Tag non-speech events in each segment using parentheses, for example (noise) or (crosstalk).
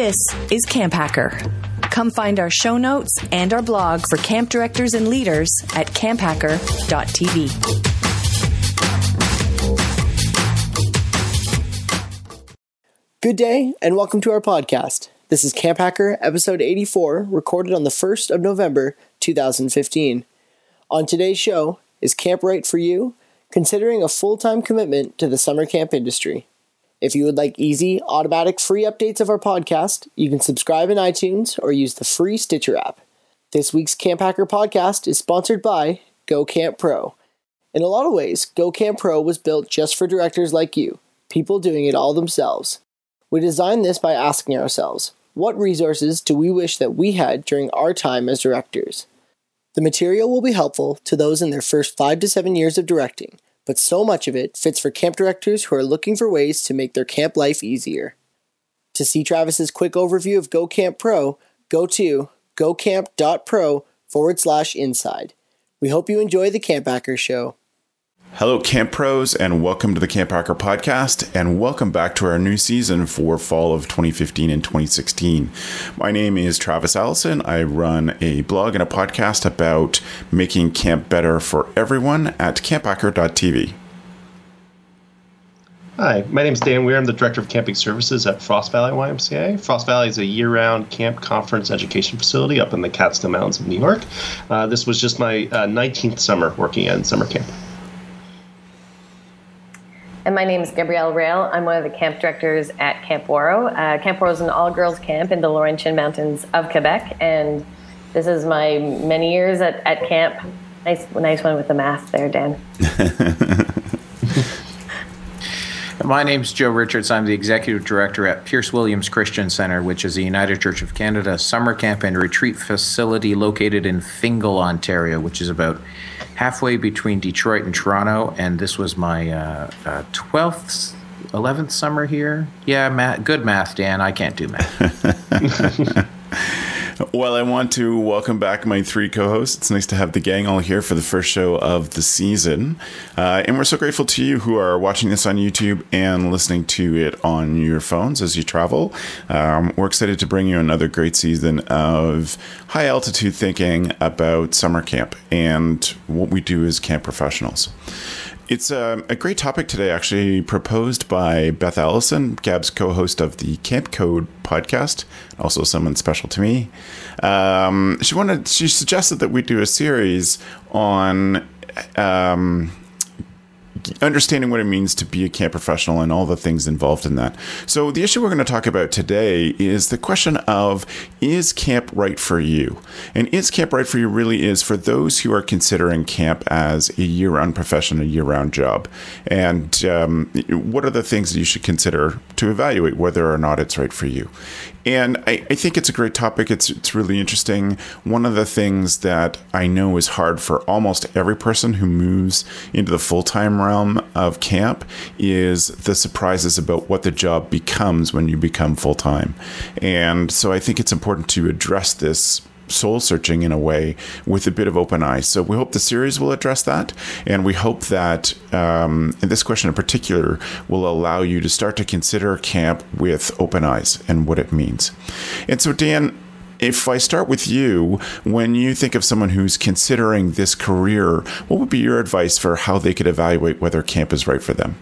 This is Camp Hacker. Come find our show notes and our blog for camp directors and leaders at camphacker.tv. Good day, and welcome to our podcast. This is Camp Hacker, episode 84, recorded on the 1st of November, 2015. On today's show, is camp right for you? Considering a full time commitment to the summer camp industry. If you would like easy, automatic, free updates of our podcast, you can subscribe in iTunes or use the free Stitcher app. This week's Camp Hacker podcast is sponsored by Go Camp Pro. In a lot of ways, Go Camp Pro was built just for directors like you, people doing it all themselves. We designed this by asking ourselves, what resources do we wish that we had during our time as directors? The material will be helpful to those in their first five to seven years of directing but so much of it fits for camp directors who are looking for ways to make their camp life easier. To see Travis's quick overview of Go Camp Pro, go to gocamp.pro forward slash inside. We hope you enjoy the Camp Hacker Show. Hello, Camp Pros, and welcome to the Camp Hacker Podcast, and welcome back to our new season for fall of 2015 and 2016. My name is Travis Allison. I run a blog and a podcast about making camp better for everyone at camphacker.tv. Hi, my name is Dan Weir. I'm the Director of Camping Services at Frost Valley YMCA. Frost Valley is a year round camp conference education facility up in the Catskill Mountains of New York. Uh, this was just my uh, 19th summer working in summer camp. And my name is Gabrielle Rail. I'm one of the camp directors at Camp Ouareau. Uh, camp Ouareau is an all girls camp in the Laurentian Mountains of Quebec. And this is my many years at, at camp. Nice, nice one with the mask there, Dan. (laughs) My name is Joe Richards. I'm the executive director at Pearce Williams Christian Center, which is a United Church of Canada summer camp and retreat facility located in Fingal, Ontario, which is about halfway between Detroit and Toronto. And this was my uh, uh, 12th, 11th summer here. Yeah, good math, Dan. I can't do math. (laughs) Well, I want to welcome back my three co hosts. It's nice to have the gang all here for the first show of the season. Uh, and we're so grateful to you who are watching this on YouTube and listening to it on your phones as you travel. Um, we're excited to bring you another great season of high altitude thinking about summer camp and what we do as camp professionals. It's a, um, a, great topic today, actually, proposed by Beth Allison, Gab's co host of the Camp Code podcast, also someone special to me. Um, she wanted, she suggested that we do a series on um, understanding what it means to be a camp professional and all the things involved in that. So, the issue we're going to talk about today is the question of is camp right for you? And is camp right for you really is for those who are considering camp as a year round profession, a year round job. And um, what are the things that you should consider to evaluate whether or not it's right for you? And I, I, think it's a great topic. It's it's really interesting. One of the things that I know is hard for almost every person who moves into the full time realm of camp is the surprises about what the job becomes when you become full time. And so I think it's important to address this soul searching in a way with a bit of open eyes. So we hope the series will address that, and we hope that um, this question in particular will allow you to start to consider camp with open eyes and what it means. And so, Dan. If I start with you, when you think of someone who's considering this career, what would be your advice for how they could evaluate whether camp is right for them?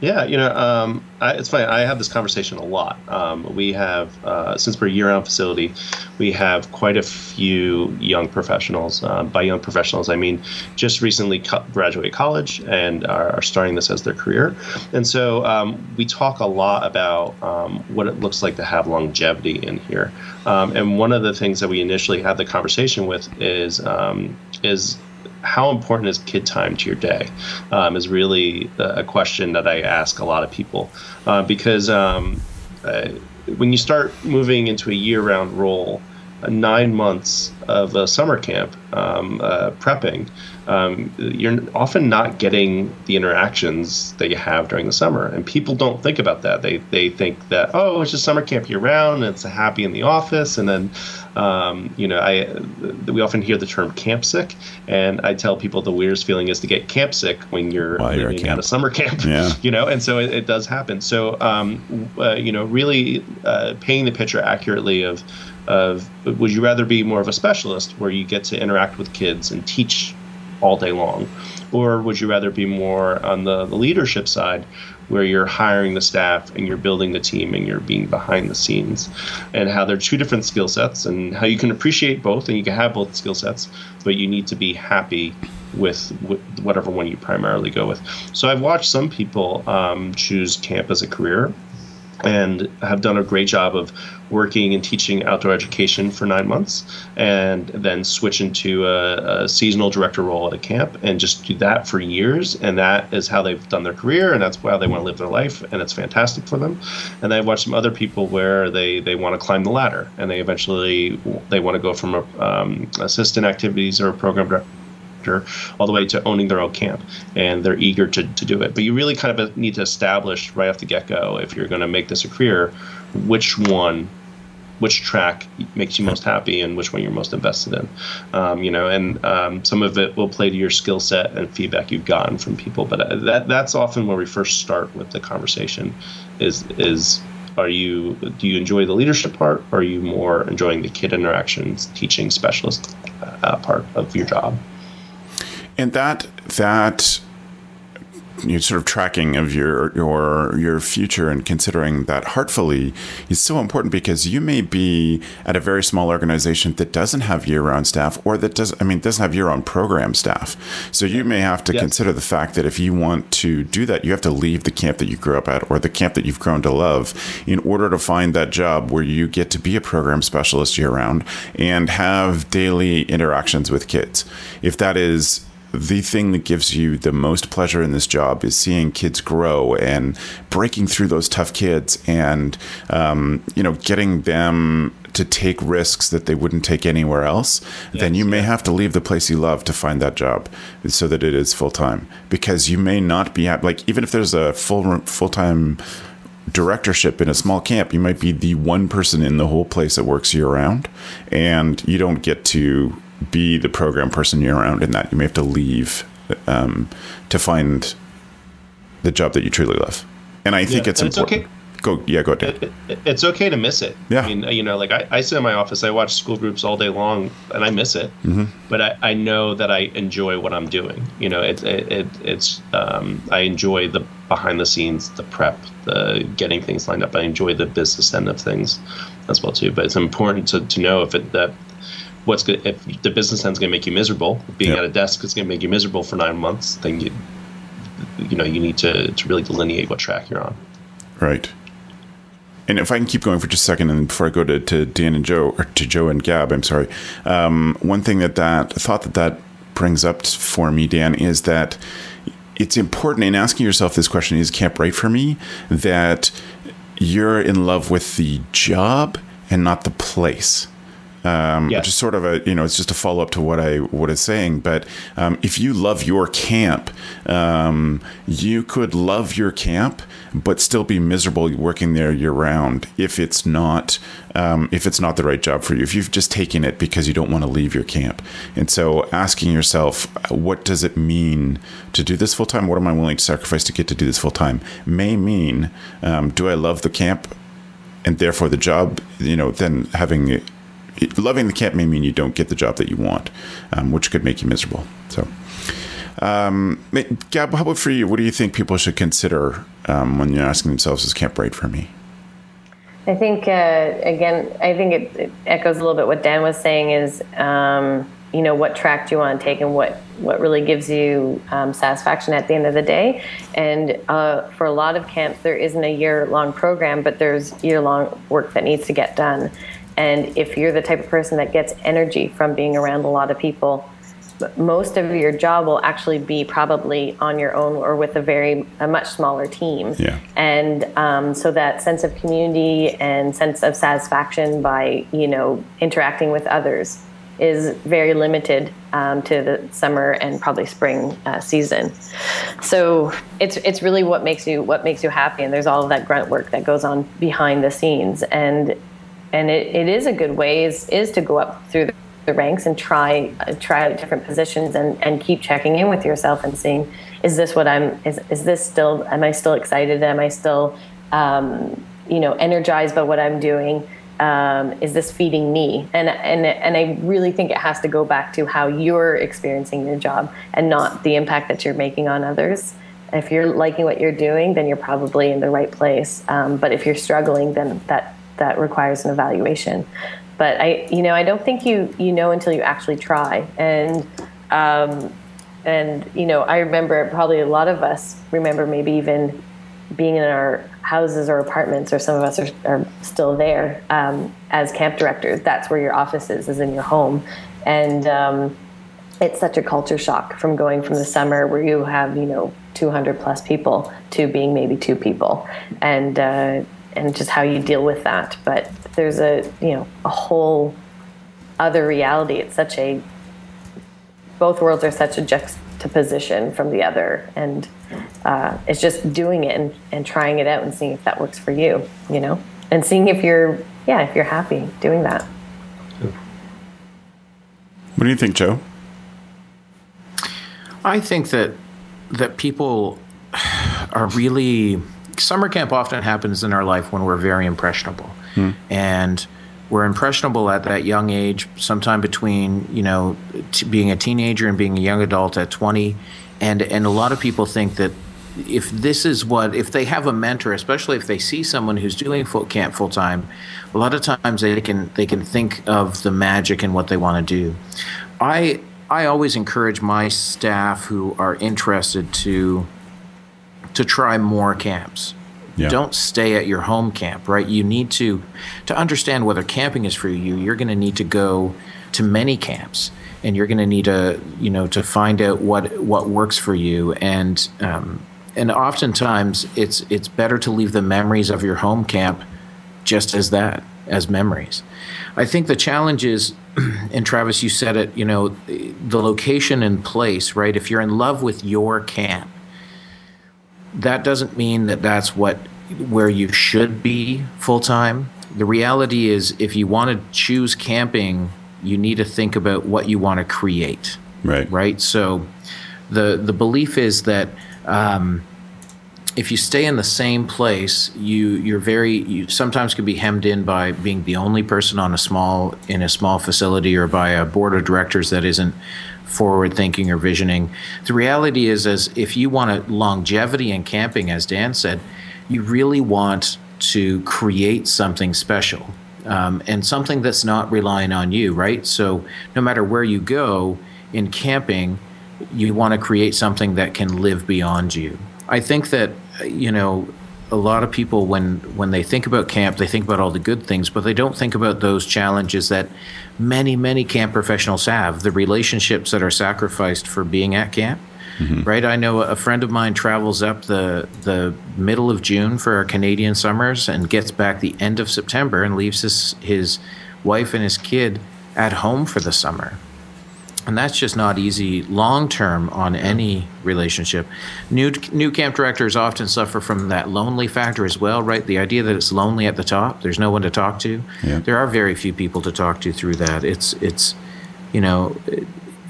Yeah, you know, um, I, it's funny. I have this conversation a lot. Um, we have, uh, since we're a year-round facility, we have quite a few young professionals. Uh, by young professionals, I mean just recently co- graduate college and are, are, starting this as their career. And so um, we talk a lot about um, what it looks like to have longevity in here. Um, and one of the things that we initially had the conversation with is is how important is kid time to your day um, is really a question that I ask a lot of people. Uh, because um, uh, when you start moving into a year-round role, nine months of a summer camp um, uh, prepping, um, you're often not getting the interactions that you have during the summer. And people don't think about that. They, they think that, oh, it's just summer camp year round, and it's happy in the office. And then, um, you know, I we often hear the term camp sick. And I tell people the weirdest feeling is to get camp sick when you're While you're at living camp. out of summer camp. Yeah. (laughs) you know, and so it, it does happen. So, um, uh, you know, really uh, painting the picture accurately of, of would you rather be more of a specialist where you get to interact with kids and teach all day long, or would you rather be more on the, the leadership side where you're hiring the staff and you're building the team and you're being behind the scenes and how they're two different skill sets and how you can appreciate both and you can have both skill sets but you need to be happy with, with whatever one you primarily go with? So i've watched some people um, choose camp as a career and have done a great job of working and teaching outdoor education for nine months and then switch into a, a, seasonal director role at a camp and just do that for years. And that is how they've done their career and that's how they want to live their life and it's fantastic for them. And i've watched some other people where they, they want to climb the ladder and they eventually they want to go from a, um, assistant activities or a program director all the way to owning their own camp and they're eager to, to do it. But you really kind of need to establish right off the get-go if you're going to make this a career which one which track makes you most happy and which one you're most invested in. Um, you know and um, some of it will play to your skill set and feedback you've gotten from people but uh, that that's often where we first start with the conversation is is are you do you enjoy the leadership part or are you more enjoying the kid interactions teaching specialist uh, part of your job and that that you know, sort of tracking of your your your future and considering that heartfully is so important because you may be at a very small organization that doesn't have year-round staff or that does I mean doesn't have year-round program staff. So you may have to Yes. consider the fact that if you want to do that, you have to leave the camp that you grew up at or the camp that you've grown to love in order to find that job where you get to be a program specialist year-round and have daily interactions with kids. If that is the thing that gives you the most pleasure in this job is seeing kids grow and breaking through those tough kids and um, you know getting them to take risks that they wouldn't take anywhere else then you may have to leave the place you love to find that job so that it is full time because you may not be at like even if there's a full full time directorship in a small camp, you might be the one person in the whole place that works year round, and you don't get to be the program person year round in that. You may have to leave um, to find the job that you truly love. And I think Yeah, it's and it's important. okay. Go, yeah, go ahead. it, it- it's okay to miss it. Yeah. I mean, you know, like I, I sit in my office, I watch school groups all day long, and I miss it. Mm-hmm. But I, I know that I enjoy what I'm doing. You know, it, it, it it's um, I enjoy the behind the scenes, the prep, the getting things lined up. I enjoy the business end of things as well too. But it's important to, to know if it that what's good if the business end's going to make you miserable. Being Yeah. at a desk is going to make you miserable for nine months. Then you you know you need to, to really delineate what track you're on. Right. And if I can keep going for just a second, and before I go to, to Dan and Joe, or to Joe and Gab, I'm sorry. Um, one thing that that thought that that brings up for me, Dan, is that it's important in asking yourself this question: Is camp right for me? That you're in love with the job and not the place um, Yes. which is sort of a you know it's just a follow up to what I what is saying. But um, if you love your camp, um, you could love your camp but still be miserable working there year round if it's not um, if it's not the right job for you. If you've just taken it because you don't want to leave your camp, and so asking yourself, what does it mean to do this full time? What am I willing to sacrifice to get to do this full time? May mean, um, do I love the camp? and therefore the job, you know, then having loving the camp may mean you don't get the job that you want, um, which could make you miserable. So, um, Gab, how about for you? What do you think people should consider um, when you're asking themselves, "Is camp right for me?" I think uh, again, I think it, it echoes a little bit what Dan was saying. Is um, you know what track do you want to take, and what what really gives you um, satisfaction at the end of the day. And uh, for a lot of camps, there isn't a year long program, but there's year long work that needs to get done. And if you're the type of person that gets energy from being around a lot of people, most of your job will actually be probably on your own or with a very a much smaller team. Yeah. And um, so that sense of community and sense of satisfaction by you know interacting with others is very limited um, to the summer and probably spring uh, season. So it's it's really what makes you what makes you happy, and there's all of that grunt work that goes on behind the scenes, and and it, it is a good way is, is to go up through the, ranks and try uh, try out different positions and, and keep checking in with yourself and seeing is this what I'm is is this still am I still excited am I still um, you know energized by what I'm doing um, is this feeding me? And and and I really think it has to go back to how you're experiencing your job and not the impact that you're making on others. If you're liking what you're doing, then you're probably in the right place. Um, but if you're struggling, then that that requires an evaluation. But I, you know, I don't think you you know until you actually try. And um, and you know, I remember probably a lot of us remember maybe even being in our houses or apartments, or some of us are, are still there um, as camp directors. That's where your office is, is in your home, and um, it's such a culture shock from going from the summer where you have you know 200 plus people to being maybe two people, and uh, and just how you deal with that. But there's a you know a whole other reality. It's such a both worlds are such a juxtaposition from the other, and uh, it's just doing it and, and trying it out and seeing if that works for you, you know, and seeing if you're, yeah, if you're happy doing that. What do you think, Joe? I think that that people are really summer camp often happens in our life when we're very impressionable, hmm. and we're impressionable at that young age, sometime between you know t- being a teenager and being a young adult at twenty, and and a lot of people think that if this is what if they have a mentor especially if they see someone who's doing full camp full time a lot of times they can they can think of the magic and what they want to do. I i always encourage my staff who are interested to to try more camps yeah. don't stay at your home camp right you need to to understand whether camping is for you you're going to need to go to many camps and you're going to need to you know to find out what what works for you and um, and oftentimes it's it's better to leave the memories of your home camp just as that as memories. I think the challenge is, (clears throat) and Travis, you said it. You know, the location and place. Right. If you're in love with your camp, that doesn't mean that that's what where you should be full time. The reality is, if you want to choose camping, you need to think about what you want to create. Right. Right. So, the the belief is that um, if you stay in the same place, you you're very you sometimes can be hemmed in by being the only person on a small in a small facility or by a board of directors that isn't forward thinking or visioning. The reality is, as if you want longevity in camping, as Dan said, you really want to create something special. Um, and something that's not relying on you, right? So, no matter where you go in camping, you want to create something that can live beyond you. I think that you know a lot of people when when they think about camp they think about all the good things but they don't think about those challenges that many many camp professionals have the relationships that are sacrificed for being at camp mm-hmm. right i know a friend of mine travels up the the middle of june for our canadian summers and gets back the end of september and leaves his his wife and his kid at home for the summer and that's just not easy long term on any relationship. New new camp directors often suffer from that lonely factor as well, right? The idea that it's lonely at the top, there's no one to talk to. Yeah. There are very few people to talk to through that. It's it's you know,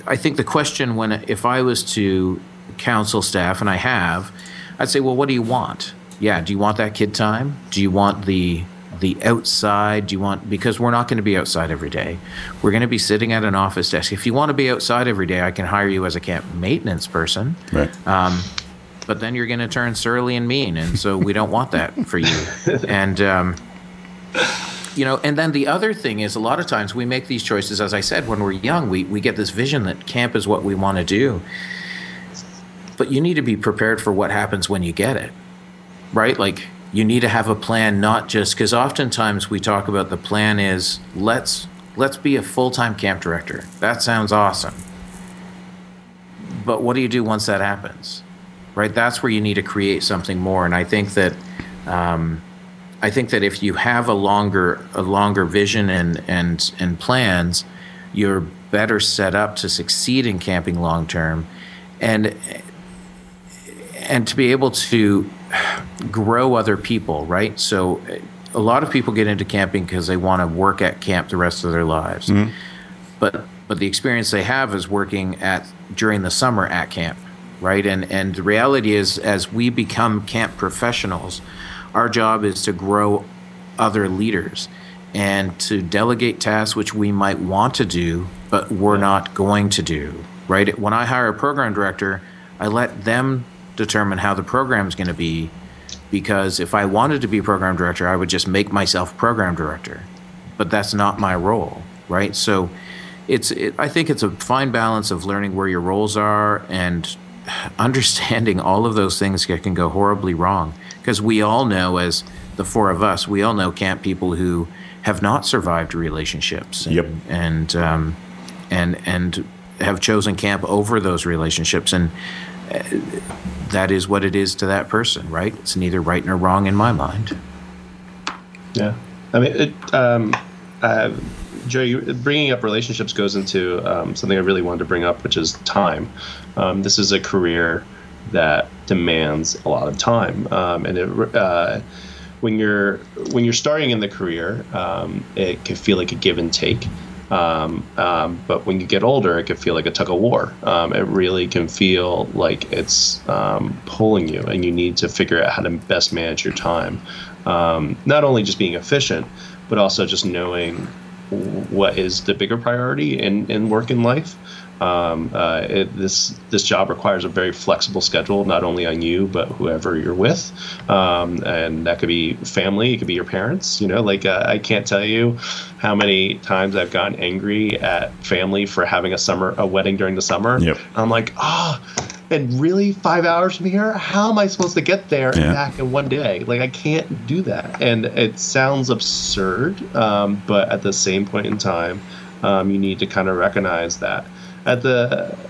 I think the question when if I was to counsel staff and I have, I'd say, well, what do you want? Yeah, do you want that kid time? Do you want the the outside? Do you want because we're not going to be outside every day. We're going to be sitting at an office desk. If you want to be outside every day, I can hire you as a camp maintenance person. Right. Um, but then you're going to turn surly and mean, and so we don't want that for you. (laughs) And um, you know, and then the other thing is a lot of times we make these choices. As I said, when we're young, we we get this vision that camp is what we want to do. But you need to be prepared for what happens when you get it, right? Like you need to have a plan not just because oftentimes we talk about the plan is let's let's be a full-time camp director that sounds awesome but what do you do once that happens? Right? That's where you need to create something more. And I think that um, I think that if you have a longer a longer vision and and and plans, you're better set up to succeed in camping long term, and and to be able to grow other people. Right. So a lot of people get into camping because they want to work at camp the rest of their lives, mm-hmm. but but the experience they have is working at during the summer at camp, right? And and the reality is, as we become camp professionals, our job is to grow other leaders and to delegate tasks which we might want to do, but we're not going to do, right? When I hire a program director, I let them determine how the program is going to be because if I wanted to be program director, I would just make myself program director. But that's not my role, right? So it's it, I think it's a fine balance of learning where your roles are and (sighs) understanding all of those things that can go horribly wrong because we all know as the four of us, we all know camp people who have not survived relationships. And, yep. And um, and and have chosen camp over those relationships and that is what it is to that person, right? It's neither right nor wrong in my mind. Yeah, I mean, it, um, uh, Joe, bringing up relationships goes into um, something I really wanted to bring up, which is time. Um, this is a career that demands a lot of time, um, and it, uh, when you're when you're starting in the career, um, it can feel like a give and take. Um, um, but when you get older, it can feel like a tug of war. Um, it really can feel like it's um, pulling you, and you need to figure out how to best manage your time. Um, not only just being efficient, but also just knowing what is the bigger priority in, in work and life. Um, uh, it, this this job requires a very flexible schedule, not only on you but whoever you're with, um, and that could be family, it could be your parents. You know, like uh, I can't tell you how many times I've gotten angry at family for having a summer a wedding during the summer. Yep. I'm like, ah. Oh, and really five hours from here how am i supposed to get there and back in one day like i can't do that and it sounds absurd um, but at the same point in time um, you need to kind of recognize that at the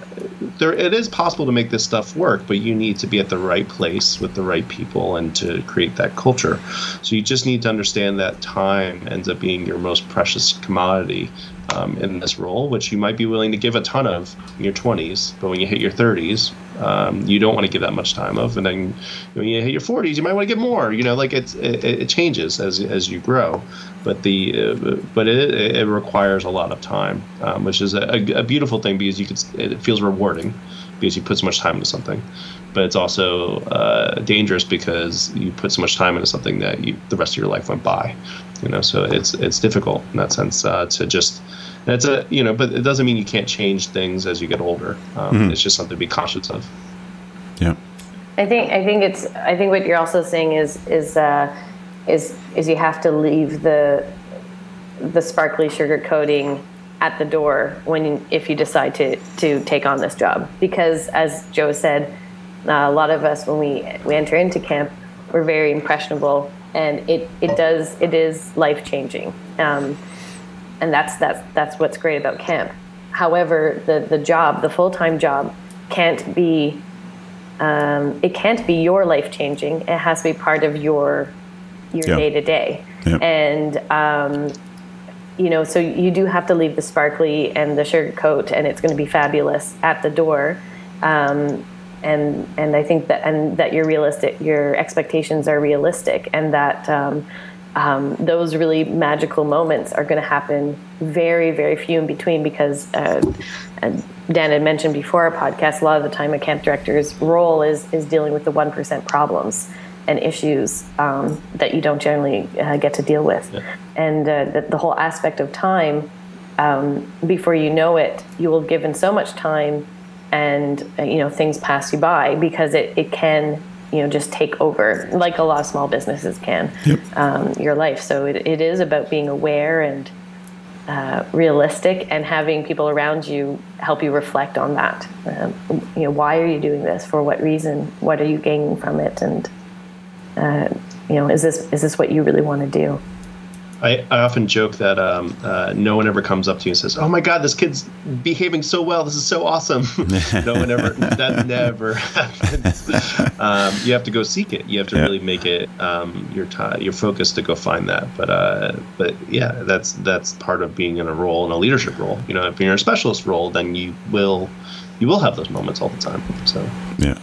there it is possible to make this stuff work but you need to be at the right place with the right people and to create that culture. So you just need to understand that time ends up being your most precious commodity um, in this role which you might be willing to give a ton of in your 20s but when you hit your 30s um, you don't want to give that much time of and then when you hit your 40s you might want to give more you know like it's, it, it changes as, as you grow but the uh, but it, it requires a lot of time, um, which is a, a, beautiful thing because you could it feels rewarding because you put so much time into something, but it's also uh, dangerous because you put so much time into something that you, the rest of your life went by, you know. So it's it's difficult in that sense uh, to just. That's a you know, but it doesn't mean you can't change things as you get older. Um, mm-hmm. It's just something to be cautious of. Yeah. I think I think it's I think what you're also saying is is uh, is is you have to leave the the sparkly sugar coating at the door when if you decide to to take on this job because as Joe said uh, a lot of us when we we enter into camp we're very impressionable and it it does it is life changing um, and that's that's that's what's great about camp however the the job the full-time job can't be um, it can't be your life changing it has to be part of your your day to day. And, um, you know, so you do have to leave the sparkly and the sugar coat, and it's going to be fabulous at the door. Um, and and I think that and that your realistic your expectations are realistic, and that um, those really magical moments are going to happen very very few in between because uh, Dan had mentioned before our podcast. A lot of the time, a camp director's role is is dealing with the one percent problems and issues um, that you don't generally uh, get to deal with. Yeah. And uh, the, the, whole aspect of time, um, before you know it, you will have given so much time and uh, you know things pass you by because it, it can you know just take over like a lot of small businesses can yep. um, your life. So it, it is about being aware and uh, realistic and having people around you help you reflect on that. Um, you know why are you doing this? For what reason? What are you gaining from it? And uh, you know, is this is this what you really want to do? I, I often joke that um, uh, no one ever comes up to you and says, "Oh my God, this kid's behaving so well. This is so awesome." (laughs) no one ever. that never (laughs) happens. Um, you have to go seek it. You have to yeah. really make it um, your time, your focus to go find that. But uh, but yeah, that's that's part of being in a role in a leadership role. You know, if you're in a specialist role, then you will you will have those moments all the time. So yeah.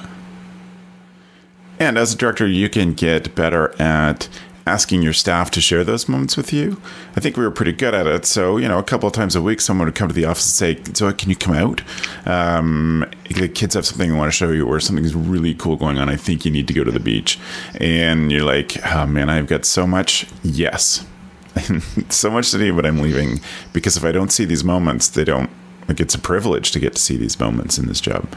And as a director, you can get better at asking your staff to share those moments with you. I think we were pretty good at it. So, you know, a couple of times a week, someone would come to the office and say, So, can you come out? Um, the kids have something they want to show you, or something's really cool going on. I think you need to go to the beach. And you're like, Oh man, I've got so much. Yes. (laughs) so much to do, but I'm leaving because if I don't see these moments, they don't like it's a privilege to get to see these moments in this job.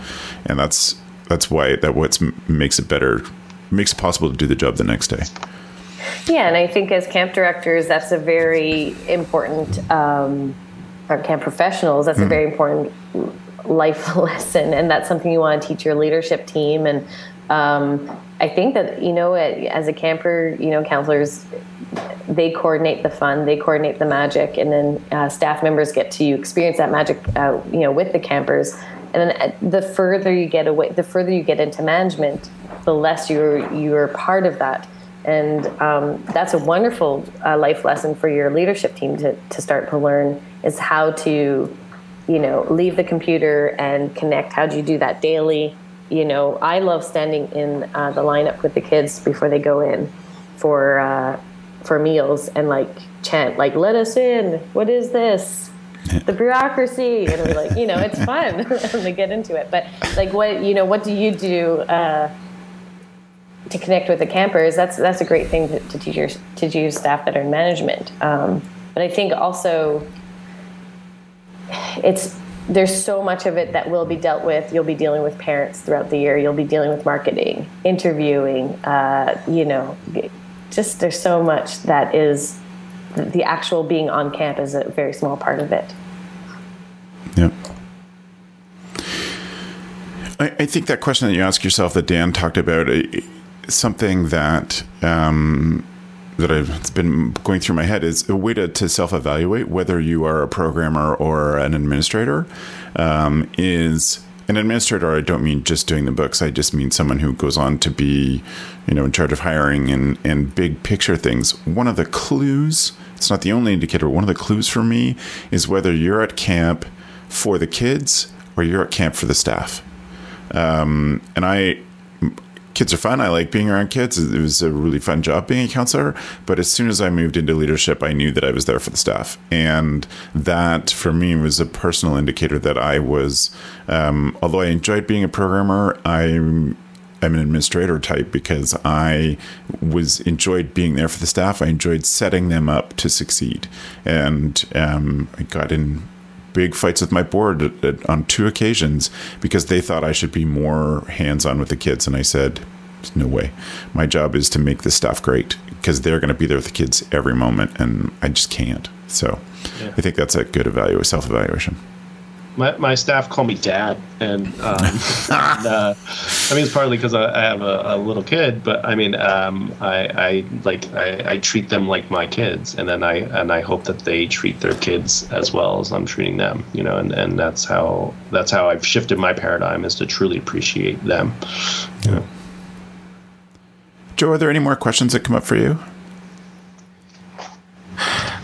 And that's that's why that what makes it better makes it possible to do the job the next day. Yeah, and I think as camp directors, that's a very important, um, or camp professionals, that's mm. a hmm. very important life (laughs) lesson, and that's something you want to teach your leadership team. And um, I think that you know, as a camper, you know, counselors they coordinate the fun, they coordinate the magic, and then uh, staff members get to experience that magic, uh, you know, with the campers. And then uh, the further you get away, the further you get into management, the less you're you're part of that and um, that's a wonderful uh, life lesson for your leadership team to, to start to learn is how to you know leave the computer and connect. How do you do that daily? You know i love standing in uh, the lineup with the kids before they go in for uh, for meals and like chant like let us in. What is this? The bureaucracy. And we're like you know it's (laughs) fun (laughs) and they get into it. But like what you know what do you do uh, to connect with the campers, that's that's a great thing to, to teach your to teach staff that are in management. Um, but I think also it's there's so much of it that will be dealt with. You'll be dealing with parents throughout the year. You'll be dealing with marketing, interviewing. Uh, you know, just there's so much that is the actual being on camp is a very small part of it. Yeah. I, I think that question that you ask yourself that Dan talked about something that um, that I've been going through my head is a way to, to self evaluate whether you are a programmer or an administrator. Um, is an administrator, I don't mean just doing the books. I just mean someone who goes on to be, you know, in charge of hiring and, and big picture things. One of the clues, it's not the only indicator, one of the clues for me is whether you're at camp for the kids or you're at camp for the staff. Um, and I, kids are fun. I like being around kids. It was a really fun job being a counselor. But as soon as I moved into leadership, I knew that I was there for the staff. And that for me was a personal indicator that I was, um, although I enjoyed being a programmer, I'm I'm an administrator type because I was enjoyed being there for the staff. I enjoyed setting them up to succeed, and um, I got in big fights with my board at, at, on two occasions because they thought I should be more hands on with the kids. And I said, no way. My job is to make the stuff great because they're going to be there with the kids every moment, and I just can't. So yeah. I think that's a good evaluation, self evaluation my, my staff call me dad, and, um, (laughs) and uh, I mean it's partly because I, I, have a, a, little kid, but I mean um, I, I like I, I, treat them like my kids, and then I and I hope that they treat their kids as well as I'm treating them, you know, and, and that's how that's how I've shifted my paradigm is to truly appreciate them. You know. Joe, are there any more questions that come up for you?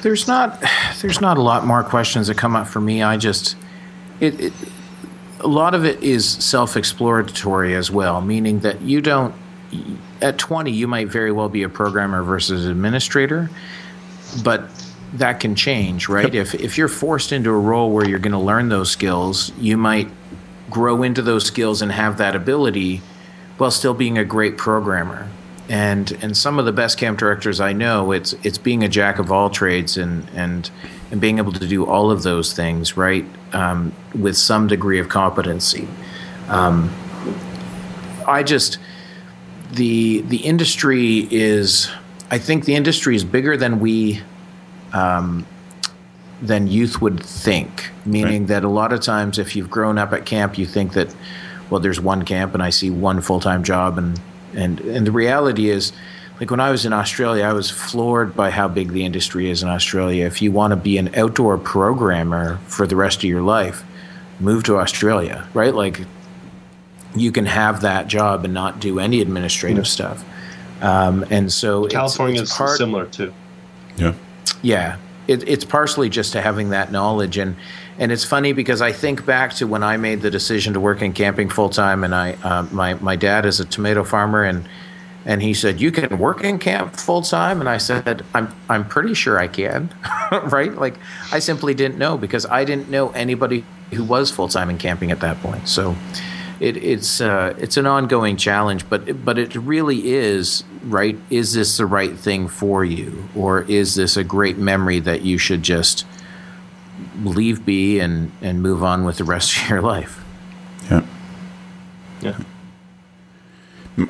There's not there's not a lot more questions that come up for me. I just it, it, a lot of it is self-exploratory as well, meaning that you don't. At 20, you might very well be a programmer versus administrator, but that can change, right? Yep. If if you're forced into a role where you're going to learn those skills, you might grow into those skills and have that ability while still being a great programmer. And and some of the best camp directors I know, it's it's being a jack of all trades and and and being able to do all of those things, right? um, with some degree of competency. Um, I just the the industry is I think the industry is bigger than we um, than youth would think. Meaning right. that a lot of times, if you've grown up at camp, you think that well, there's one camp and I see one full time job, and and and the reality is like when I was in Australia, I was floored by how big the industry is in Australia. If you want to be an outdoor programmer for the rest of your life, move to Australia, right? Like you can have that job and not do any administrative mm-hmm. stuff. Um, and so California it's, it's part, is similar too. Yeah. Yeah. It, it's partially just to having that knowledge and and it's funny because I think back to when I made the decision to work in camping full time and I uh, my my dad is a tomato farmer and and he said you can work in camp full time and I said I'm I'm pretty sure I can (laughs) right like I simply didn't know because I didn't know anybody who was full time in camping at that point so it, it's uh, it's an ongoing challenge, but but it really is right. Is this the right thing for you, or is this a great memory that you should just leave be and and move on with the rest of your life? Yeah. Yeah.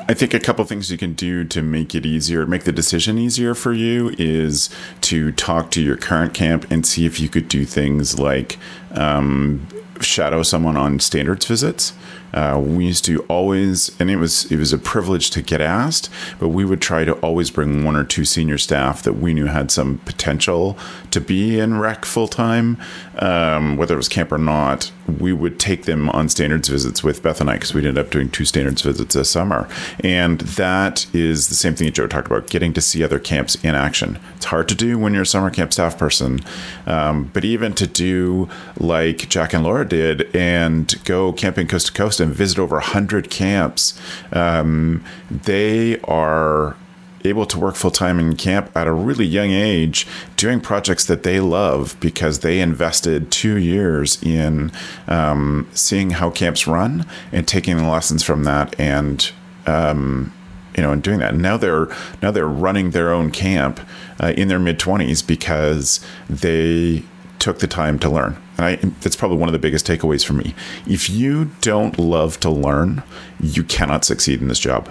I think a couple things you can do to make it easier, make the decision easier for you, is to talk to your current camp and see if you could do things like um, shadow someone on standards visits. Uh, we used to always, and it was it was a privilege to get asked, but we would try to always bring one or two senior staff that we knew had some potential to be in rec full time, um, whether it was camp or not. We would take them on standards visits with Beth and I because we ended up doing two standards visits this summer, and that is the same thing that Joe talked about: getting to see other camps in action. It's hard to do when you're a summer camp staff person, um, but even to do like Jack and Laura did and go camping coast to coast and visit over 100 camps. Um, they are able to work full time in camp at a really young age, doing projects that they love because they invested two years in um, seeing how camps run and taking the lessons from that and. Um, you know, and doing that. Now they're now they're running their own camp uh, in their mid twenties because they took the time to learn. And I, that's probably one of the biggest takeaways for me. If you don't love to learn, you cannot succeed in this job.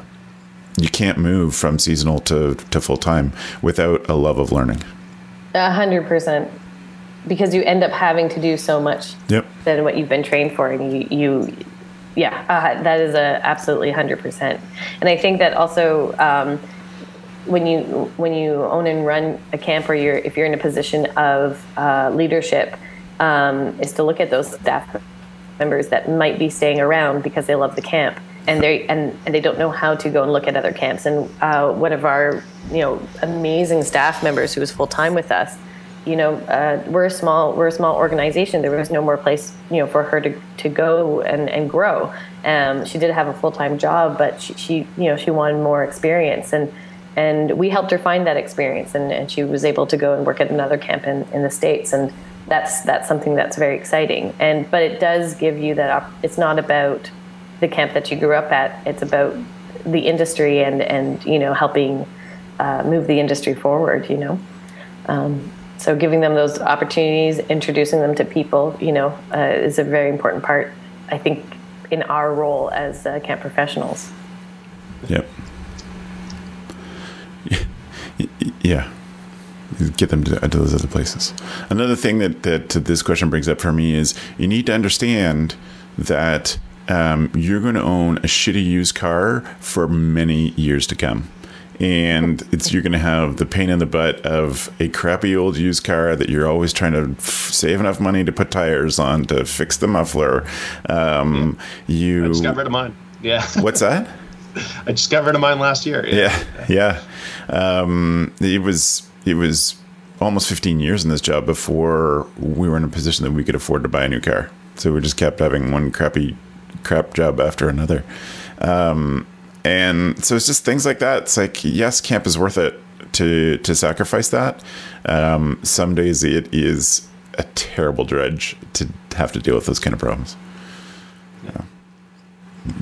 You can't move from seasonal to, to full time without a love of learning. A hundred percent. Because you end up having to do so much yep. than what you've been trained for, and you, you yeah, uh, that is a absolutely hundred percent. And I think that also um, when you when you own and run a camp or you're if you're in a position of uh, leadership um, is to look at those staff members that might be staying around because they love the camp and they and, and they don't know how to go and look at other camps. And uh, one of our you know amazing staff members who was full time with us you know uh, we're a small we're a small organization. There was no more place you know for her to, to go and, and grow. Um, she did have a full-time job but she, she you know she wanted more experience. And and we helped her find that experience and, and she was able to go and work at another camp in, in the states and that's that's something that's very exciting. And but it does give you that op- it's not about the camp that you grew up at it's about the industry and and you know helping uh, move the industry forward you know? Um, so giving them those opportunities introducing them to people you know uh, is a very important part i think in our role as uh, camp professionals. Yep yeah get them to, to, those other places another thing that, that this question brings up for me is you need to understand that um, you're going to own a shitty used car for many years to come and it's you're going to have the pain in the butt of a crappy old used car that you're always trying to f- save enough money to put tires on to fix the muffler. Um, yeah. You I just got rid of mine. Yeah. What's that? (laughs) I just got rid of mine last year. Yeah, yeah. yeah. Um, it was it was almost 15 years in this job before we were in a position that we could afford to buy a new car. So we just kept having one crappy crap job after another. Um, and so it's just things like that. It's like yes, camp is worth it to to sacrifice that. Um, some days it is a terrible dredge to have to deal with those kind of problems. Yeah.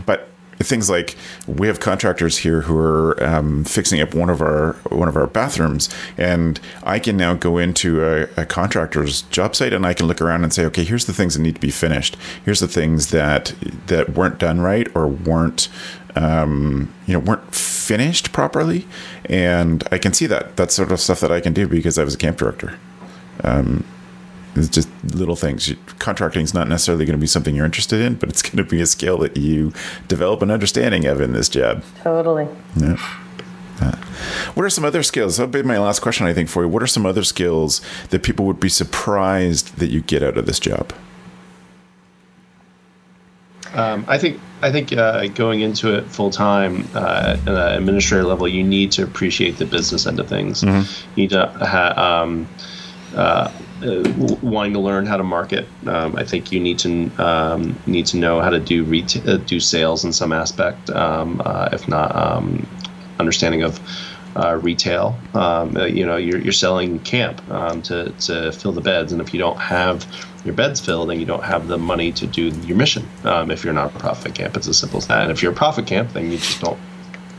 But things like we have contractors here who are um, fixing up one of our one of our bathrooms, and I can now go into a, a, contractor's job site and I can look around and say, okay, here's the things that need to be finished. Here's the things that that weren't done right or weren't um, you know weren't finished properly, and I can see that. That's sort of stuff that I can do because I was a camp director. Um, it's just little things. Contracting is not necessarily going to be something you're interested in, but it's (laughs) going to be a skill that you develop an understanding of in this job. Totally. Yeah. What are some other skills? That'll be my last question, I think, for you. What are some other skills that people would be surprised that you get out of this job? Um, I think I think uh, going into it full time uh, at an administrator level, you need to appreciate the business end of things. You need to ha- um, uh, uh, wanting to learn how to market. Um, I think you need to um, need to know how to do reta- uh, do sales in some aspect, um, uh, if not um, understanding of uh, retail. Um, uh, you know, you're, you're selling camp um, to, to fill the beds, and if you don't have your beds filled, then you don't have the money to do your mission. Um, if you're not a profit camp, it's as simple as that. And if you're a profit camp, then you just don't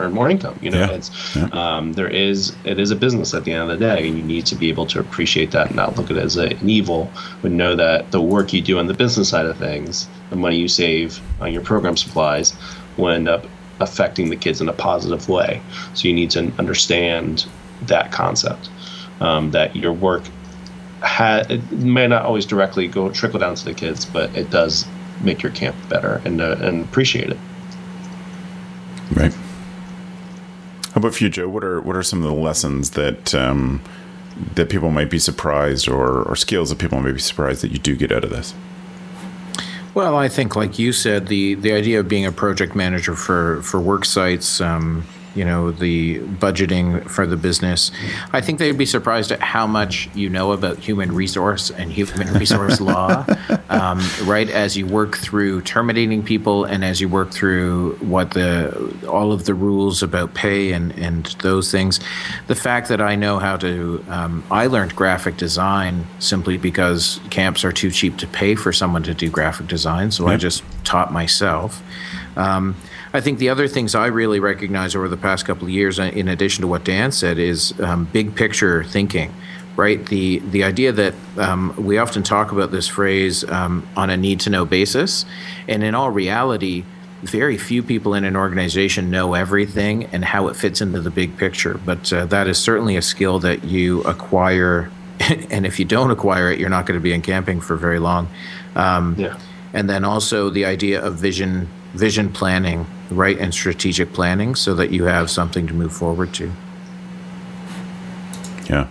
earn more income. You know, Yeah. it's um, there is it is a business at the end of the day, and you need to be able to appreciate that and not look at it as a, an evil, but know that the work you do on the business side of things, the money you save on your program supplies, will end up affecting the kids in a positive way. So you need to understand that concept. Um, that your work ha- it may not always directly go trickle down to the kids, but it does make your camp better and uh, and appreciate it. Right. How about for you, Joe? What are what are some of the lessons that um, that people might be surprised, or, or skills that people might be surprised that you do get out of this? Well, I think, like you said, the, the idea of being a project manager for, for work sites, um, you know, the budgeting for the business, I think they'd be surprised at how much you know about human resource and human (laughs) resource law, um, right? As you work through terminating people and as you work through what the all of the rules about pay and, and those things. The fact that I know how to, um, I learned graphic design simply because camps are too cheap to pay for someone to do graphic design. So I just taught myself. Um, I think the other things I really recognize over the past couple of years, uh, in addition to what Dan said, is um, big picture thinking. Right, the the idea that um, we often talk about this phrase um, on a need to know basis, and in all reality, very few people in an organization know everything and how it fits into the big picture. But uh, that is certainly a skill that you acquire, (laughs) and if you don't acquire it, you're not going to be in camping for very long. Um, Yeah. and then also the idea of vision vision planning right and strategic planning so that you have something to move forward to Yeah.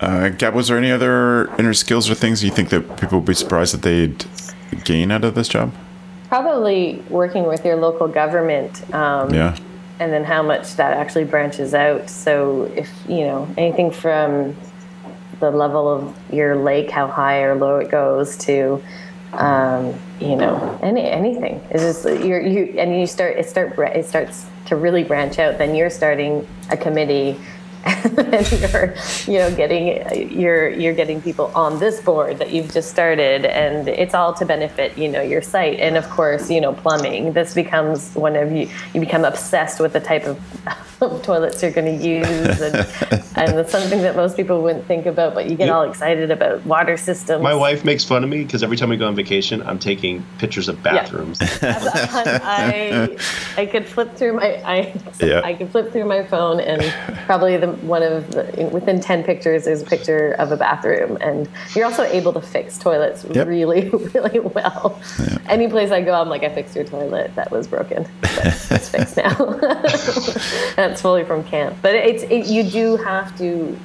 Uh, Gab, was there any other inner skills or things you think that people would be surprised that they'd gain out of this job? Probably working with your local government. Um, Yeah. and then how much that actually branches out. So if you know anything from the level of your lake, how high or low it goes, to um, you know any anything. It's just you're you and you start it start it starts to really branch out. Then you're starting a committee. (laughs) and you're, you know, getting you're you're getting people on this board that you've just started, and it's all to benefit, you know, your site. And of course, you know, plumbing. This becomes one of you. You become obsessed with the type of, of (laughs) toilets you're going to use, and, (laughs) and it's something that most people wouldn't think about. But you get Yeah. all excited about water systems. My wife makes fun of me because every time we go on vacation, I'm taking pictures of bathrooms. (laughs) I I could flip through my I Yeah. I could flip through my phone and probably the one of the, within ten pictures there's a picture of a bathroom and you're also able to fix toilets Yep. really really well. Any place I go, I'm like I fixed your toilet that was broken. But it's fixed now. That's fully from camp, but it's it, you do have to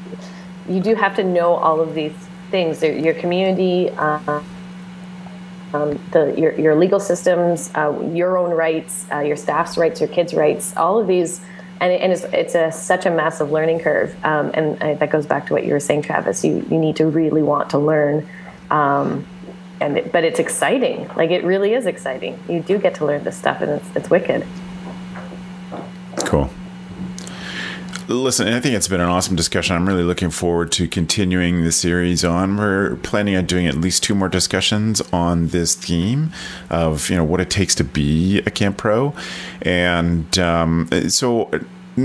you do have to know all of these things. Your community. Uh, um, the, your, your legal systems, uh, your own rights, uh, your staff's rights, your kids' rights, all of these. And, and it's, it's a, such a massive learning curve. Um, and I, that goes back to what you were saying, Travis. You, you need to really want to learn. Um, and it, but it's exciting. Like it really is exciting. You do get to learn this stuff, and it's, it's wicked. Cool. Listen, I think it's been an awesome discussion. I'm really looking forward to continuing the series on. We're planning on doing at least two more discussions on this theme of you know what it takes to be a camp pro, and um, so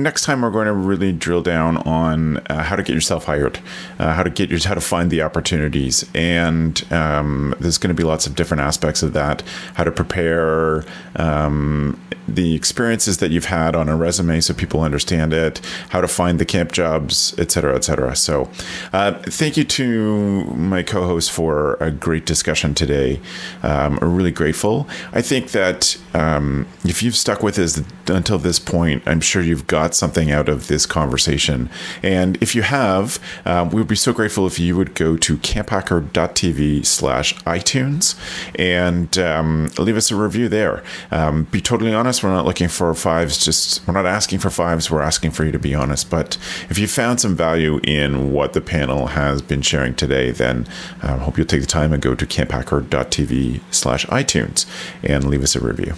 next time we're going to really drill down on uh, how to get yourself hired, uh, how to get your, how to find the opportunities, and um, there's going to be lots of different aspects of that. How to prepare um, the experiences that you've had on a resume so people understand it, how to find the camp jobs, et cetera, et cetera. So, uh, thank you to my co-host for a great discussion today. Um, I'm really grateful. I think that um, if you've stuck with us until this point, I'm sure you've got something out of this conversation. And if you have, um, we would be so grateful if you would go to camphacker.tv slash iTunes and um, leave us a review there. Um, be totally honest, we're not looking for fives, just we're not asking for fives, we're asking for you to be honest. But if you found some value in what the panel has been sharing today, then I um, hope you'll take the time and go to camphacker.tv slash iTunes and leave us a review.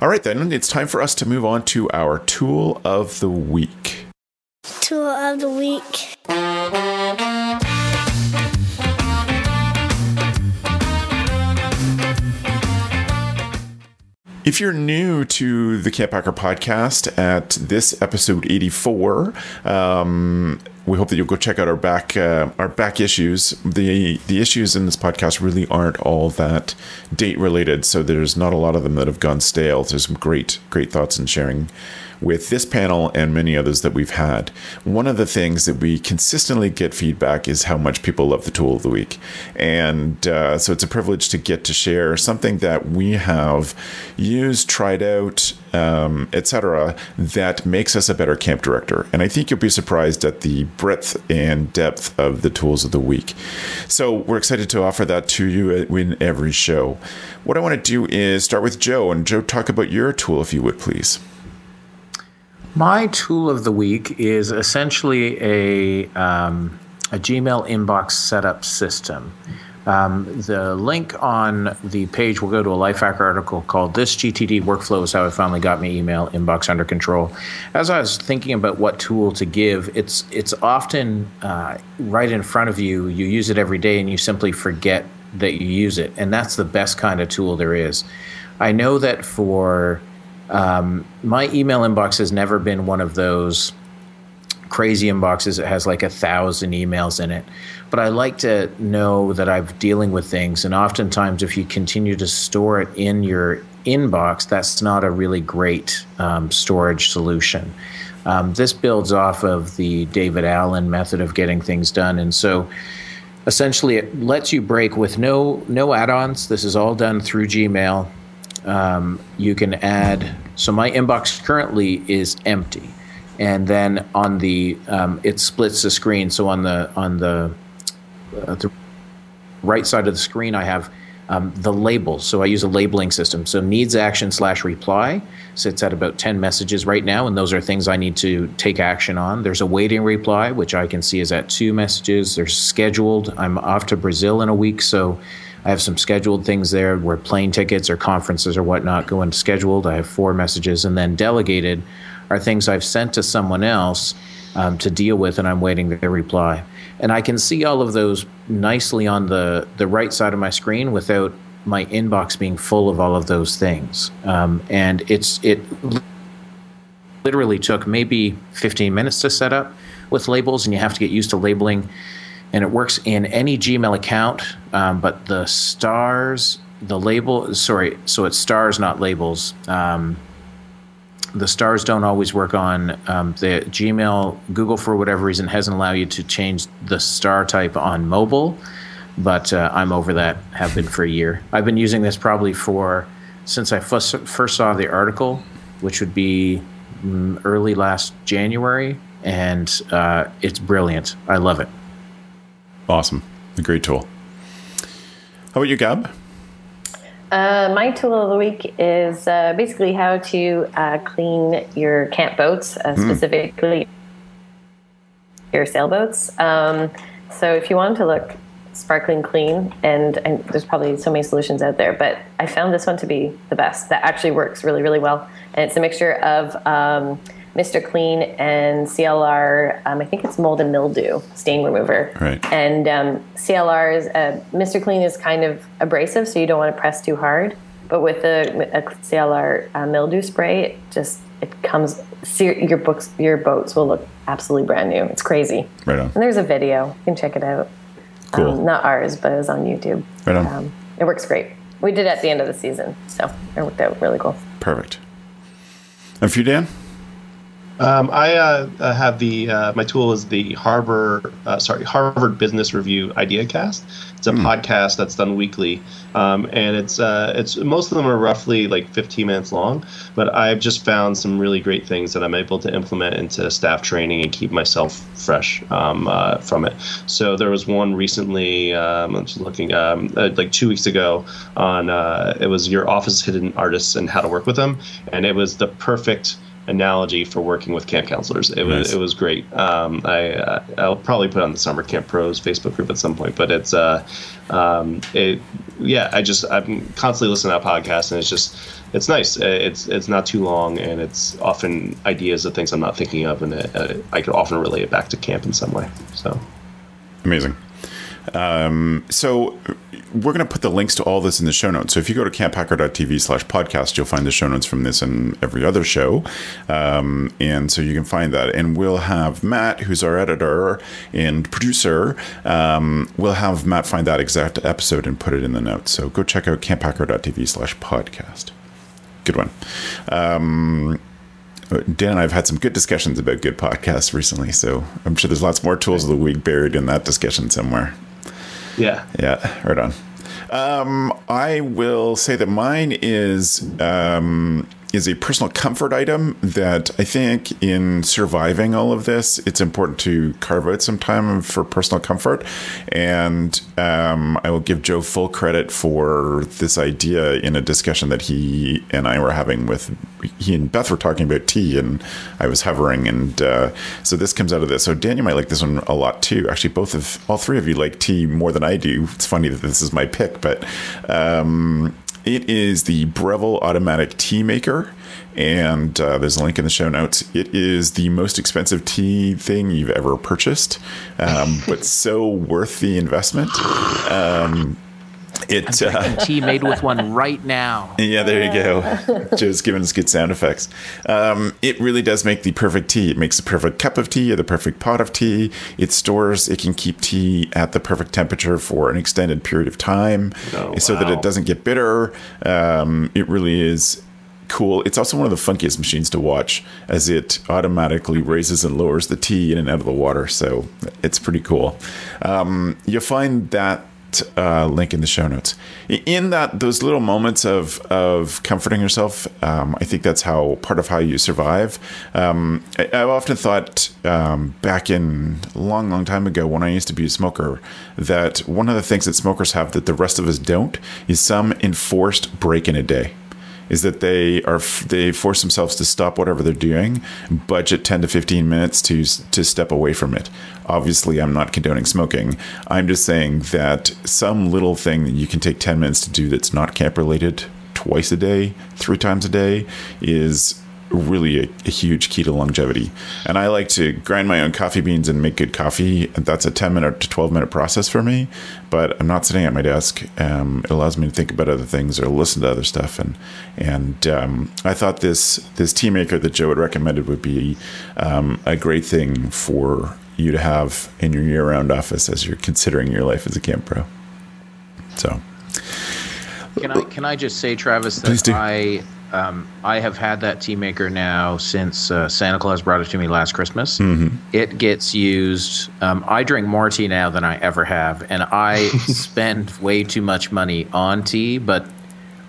All right, then it's time for us to move on to our tool of the week. Tool of the week. If you're new to the Camp Hacker podcast at this episode 84, um, we hope that you'll go check out our back uh, our back issues. The the issues in this podcast really aren't all that date related, so there's not a lot of them that have gone stale. There's some great great thoughts and sharing with this panel and many others that we've had. One of the things that we consistently get feedback is how much people love the tool of the week. And uh, so it's a privilege to get to share something that we have used, tried out, um, etc., that makes us a better camp director. And I think you'll be surprised at the breadth and depth of the tools of the week. So we're excited to offer that to you in every show. What I want to do is start with Joe, and Joe, talk about your tool, if you would, please. My tool of the week is essentially a, um, a Gmail inbox setup system. Um, the link on the page will go to a Lifehacker article called This GTD Workflow is How I Finally Got My Email Inbox Under Control. As I was thinking about what tool to give, it's, it's often uh, right in front of you. You use it every day and you simply forget that you use it. And that's the best kind of tool there is. I know that for um, my email inbox has never been one of those crazy inboxes. It has like a thousand emails in it. But I like to know that I'm dealing with things. And oftentimes, if you continue to store it in your inbox, that's not a really great um, storage solution. Um, this builds off of the David Allen method of getting things done. And so essentially, it lets you break with no, no add ons. This is all done through Gmail um, you can add. So my inbox currently is empty, and then on the um, it splits the screen. So on the on the, uh, the right side of the screen, I have um, the labels. So I use a labeling system. So needs action slash reply sits at about 10 messages right now, and those are things I need to take action on. There's a waiting reply, which I can see is at two messages. There's scheduled. I'm off to Brazil in a week, so I have some scheduled things there where plane tickets or conferences or whatnot go into scheduled. I have four messages, and then delegated are things I've sent to someone else um, to deal with, and I'm waiting their reply. And I can see all of those nicely on the the right side of my screen without my inbox being full of all of those things. Um, and it's it literally took maybe 15 minutes to set up with labels, and you have to get used to labeling and it works in any Gmail account. Um, but the stars, the label, sorry, so it's stars, not labels. Um, the stars don't always work on um, the Gmail. Google, for whatever reason, hasn't allowed you to change the star type on mobile, but uh, I'm over that. Have been for a year. I've been using this probably for since I first, first saw the article, which would be mm, early last January, and uh, it's brilliant. I love it. Awesome. A great tool. How about you, Gab? Uh, my tool of the week is uh, basically how to uh, clean your camp boats, uh, mm. specifically your sailboats. Um, so if you want to look sparkling clean, and, and, there's probably so many solutions out there, but I found this one to be the best. That actually works really, really well, and it's a mixture of um, Mr. Clean and CLR. Um, I think it's mold and mildew stain remover. Right. And um, CLR is uh, Mr. Clean is kind of abrasive, so you don't want to press too hard. But with the a CLR uh, mildew spray, it just it comes. Your books, your boats will look absolutely brand new. It's crazy. Right on. And there's a video. You can check it out. Cool. Um, not ours, but it was on YouTube. Right on. Um, it works great. We did it at the end of the season, so it worked out really cool. Perfect. And for you, Dan? Um, I uh, have the uh, my tool is the Harvard uh, sorry Harvard Business Review IdeaCast. It's a podcast that's done weekly, um, and it's uh, it's most of them are roughly like 15 minutes long. But I've just found some really great things that I'm able to implement into staff training and keep myself fresh um, uh, from it. So there was one recently. Um, I'm just looking um, uh, like two weeks ago on it was your office hidden artists and how to work with them, and it was the perfect analogy for working with camp counselors. It was it was great. Um, I uh, I'll probably put on the Summer Camp Pros Facebook group at some point. But it's uh, um, it yeah. I just I'm constantly listening to that podcast, and it's just it's nice. Uh, It's it's not too long, and it's often ideas of things I'm not thinking of, and it, uh, I could often relate it back to camp in some way. So Amazing. Um, so we're going to put the links to all this in the show notes. So if you go to camphacker.tv slash podcast, you'll find the show notes from this and every other show. Um, and so you can find that. And we'll have Matt, who's our editor and producer, um, we'll have Matt find that exact episode and put it in the notes. So go check out camphacker.tv slash podcast. Good one. Um, Dan and I have had some good discussions about good podcasts recently, so I'm sure there's lots more tools of the week buried in that discussion somewhere. Yeah, Yeah, right on. Um, I will say that mine is um, is a personal comfort item that I think in surviving all of this, it's important to carve out some time for personal comfort. And um, I will give Joe full credit for this idea in a discussion that he and I were having with he and Beth were talking about tea, and I was hovering, and uh, so this comes out of this. So Dan, you might like this one a lot too. Actually, both of all three of you like tea more than I do. It's funny that this is my pick, but um, it is the Breville Automatic Tea Maker. And uh, there's a link in the show notes. It is the most expensive tea thing you've ever purchased, um, but so worth the investment. Um, it uh, Tea made with one (laughs) right now. yeah, there you go. Joe's (laughs) giving us good sound effects. Um, it really does make the perfect tea. It makes the perfect cup of tea or the perfect pot of tea. It stores, it can keep tea at the perfect temperature for an extended period of time Oh, so that it doesn't get bitter. Um, it really is cool. It's also one of the funkiest machines to watch as it automatically raises and lowers the tea in and out of the water. So it's pretty cool. Um, you'll find that uh, link in the show notes. In that, those little moments of of comforting yourself, um, I think that's how part of how you survive. Um, I, I've often thought um, back in a long, long time ago when I used to be a smoker that one of the things that smokers have that the rest of us don't is some enforced break in a day is that they are they force themselves to stop whatever they're doing, budget 10 to 15 minutes to to step away from it. Obviously, I'm not condoning smoking. I'm just saying that some little thing that you can take 10 minutes to do that's not camp related twice a day, three times a day is really a, a huge key to longevity. And I like to grind my own coffee beans and make good coffee. That's a 10 minute to 12 minute process for me, but I'm not sitting at my desk. Um, it allows me to think about other things or listen to other stuff. And, and um, I thought this, this tea maker that Joe had recommended would be um, a great thing for you to have in your year round office as you're considering your life as a camp pro. So, Can I can I just say, Travis, that. I um, I have had that tea maker now since uh, Santa Claus brought it to me last Christmas. Mm-hmm. It gets used. Um, I drink more tea now than I ever have, and I (laughs) spend way too much money on tea. But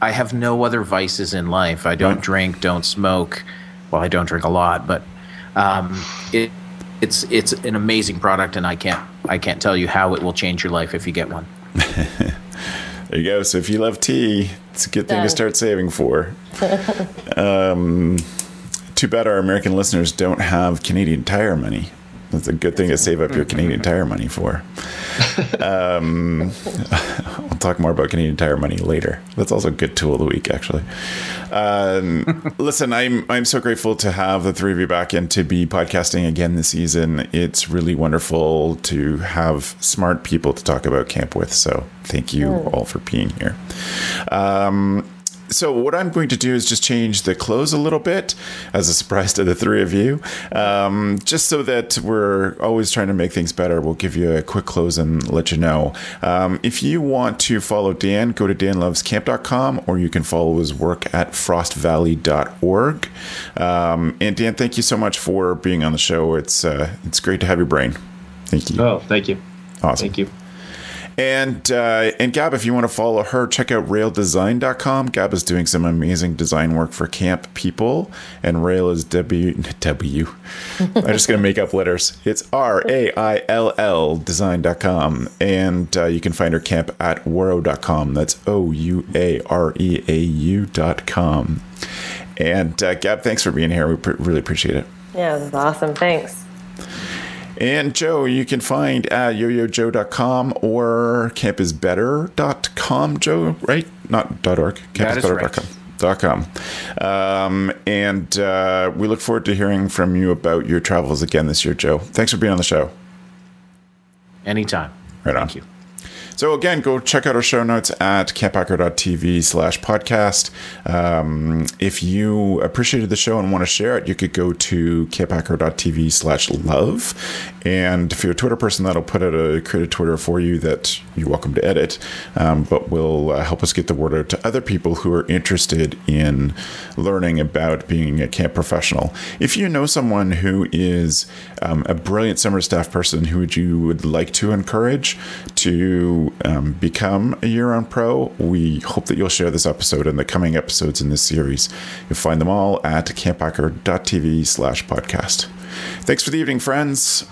I have no other vices in life. I don't Right. drink, don't smoke. Well, I don't drink a lot, but um, it it's it's an amazing product, and I can't I can't tell you how it will change your life if you get one. (laughs) There you go. So if you love tea, it's a good thing to start saving for. (laughs) um, too bad our American listeners don't have Canadian Tire money. That's a good thing to save up your Canadian Tire money for. (laughs) Um, (laughs) I'll talk more about Canadian Tire money later. That's also a good tool of the week, actually. Um, listen, I'm I'm so grateful to have the three of you back and to be podcasting again this season. It's really wonderful to have smart people to talk about camp with. So thank you all for being here. Um, so what I'm going to do is just change the close a little bit as a surprise to the three of you, um, just so that we're always trying to make things better. We'll give you a quick close and let you know. Um, if you want to follow Dan, go to danlovescamp.com or you can follow his work at frostvalley.org. Um, and Dan, thank you so much for being on the show. It's uh, it's great to have your brain. Thank you. Oh, thank you. Awesome. Thank you. And uh, and Gab, if you want to follow her, check out raildesign.com. Gab is doing some amazing design work for camp people, and Rail is W (laughs) W. I'm just gonna make up letters. It's R A I L L design.com, and uh, you can find her camp at ouareau.com. That's O U A R E A U.com. And uh, Gab, thanks for being here. We pr- really appreciate it. Yeah, this is awesome. Thanks. And Joe, you can find at yoyojoe.com or campisbetter.com, Joe, right? Not .org. That is right. Campisbetter.com. Dot com. Um, and uh, we look forward to hearing from you about your travels again this year, Joe. Thanks for being on the show. Anytime. Right on. Thank you. So again, go check out our show notes at camphacker.tv slash podcast. Um, if you appreciated the show and want to share it, you could go to camphacker.tv slash love. And if you're a Twitter person, that'll put out a created Twitter for you that you're welcome to edit, um, but will uh, help us get the word out to other people who are interested in learning about being a camp professional. If you know someone who is um, a brilliant summer staff person who would you would like to encourage to um, become a year-round pro, we hope that you'll share this episode and the coming episodes in this series. You'll find them all at camphacker.tv slash podcast. Thanks for the evening, friends.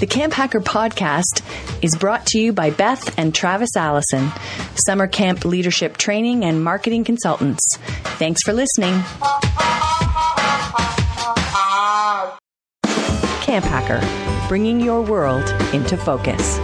The Camp Hacker podcast is brought to you by Beth and Travis Allison, summer camp leadership training and marketing consultants. Thanks for listening. Camp Hacker, bringing your world into focus.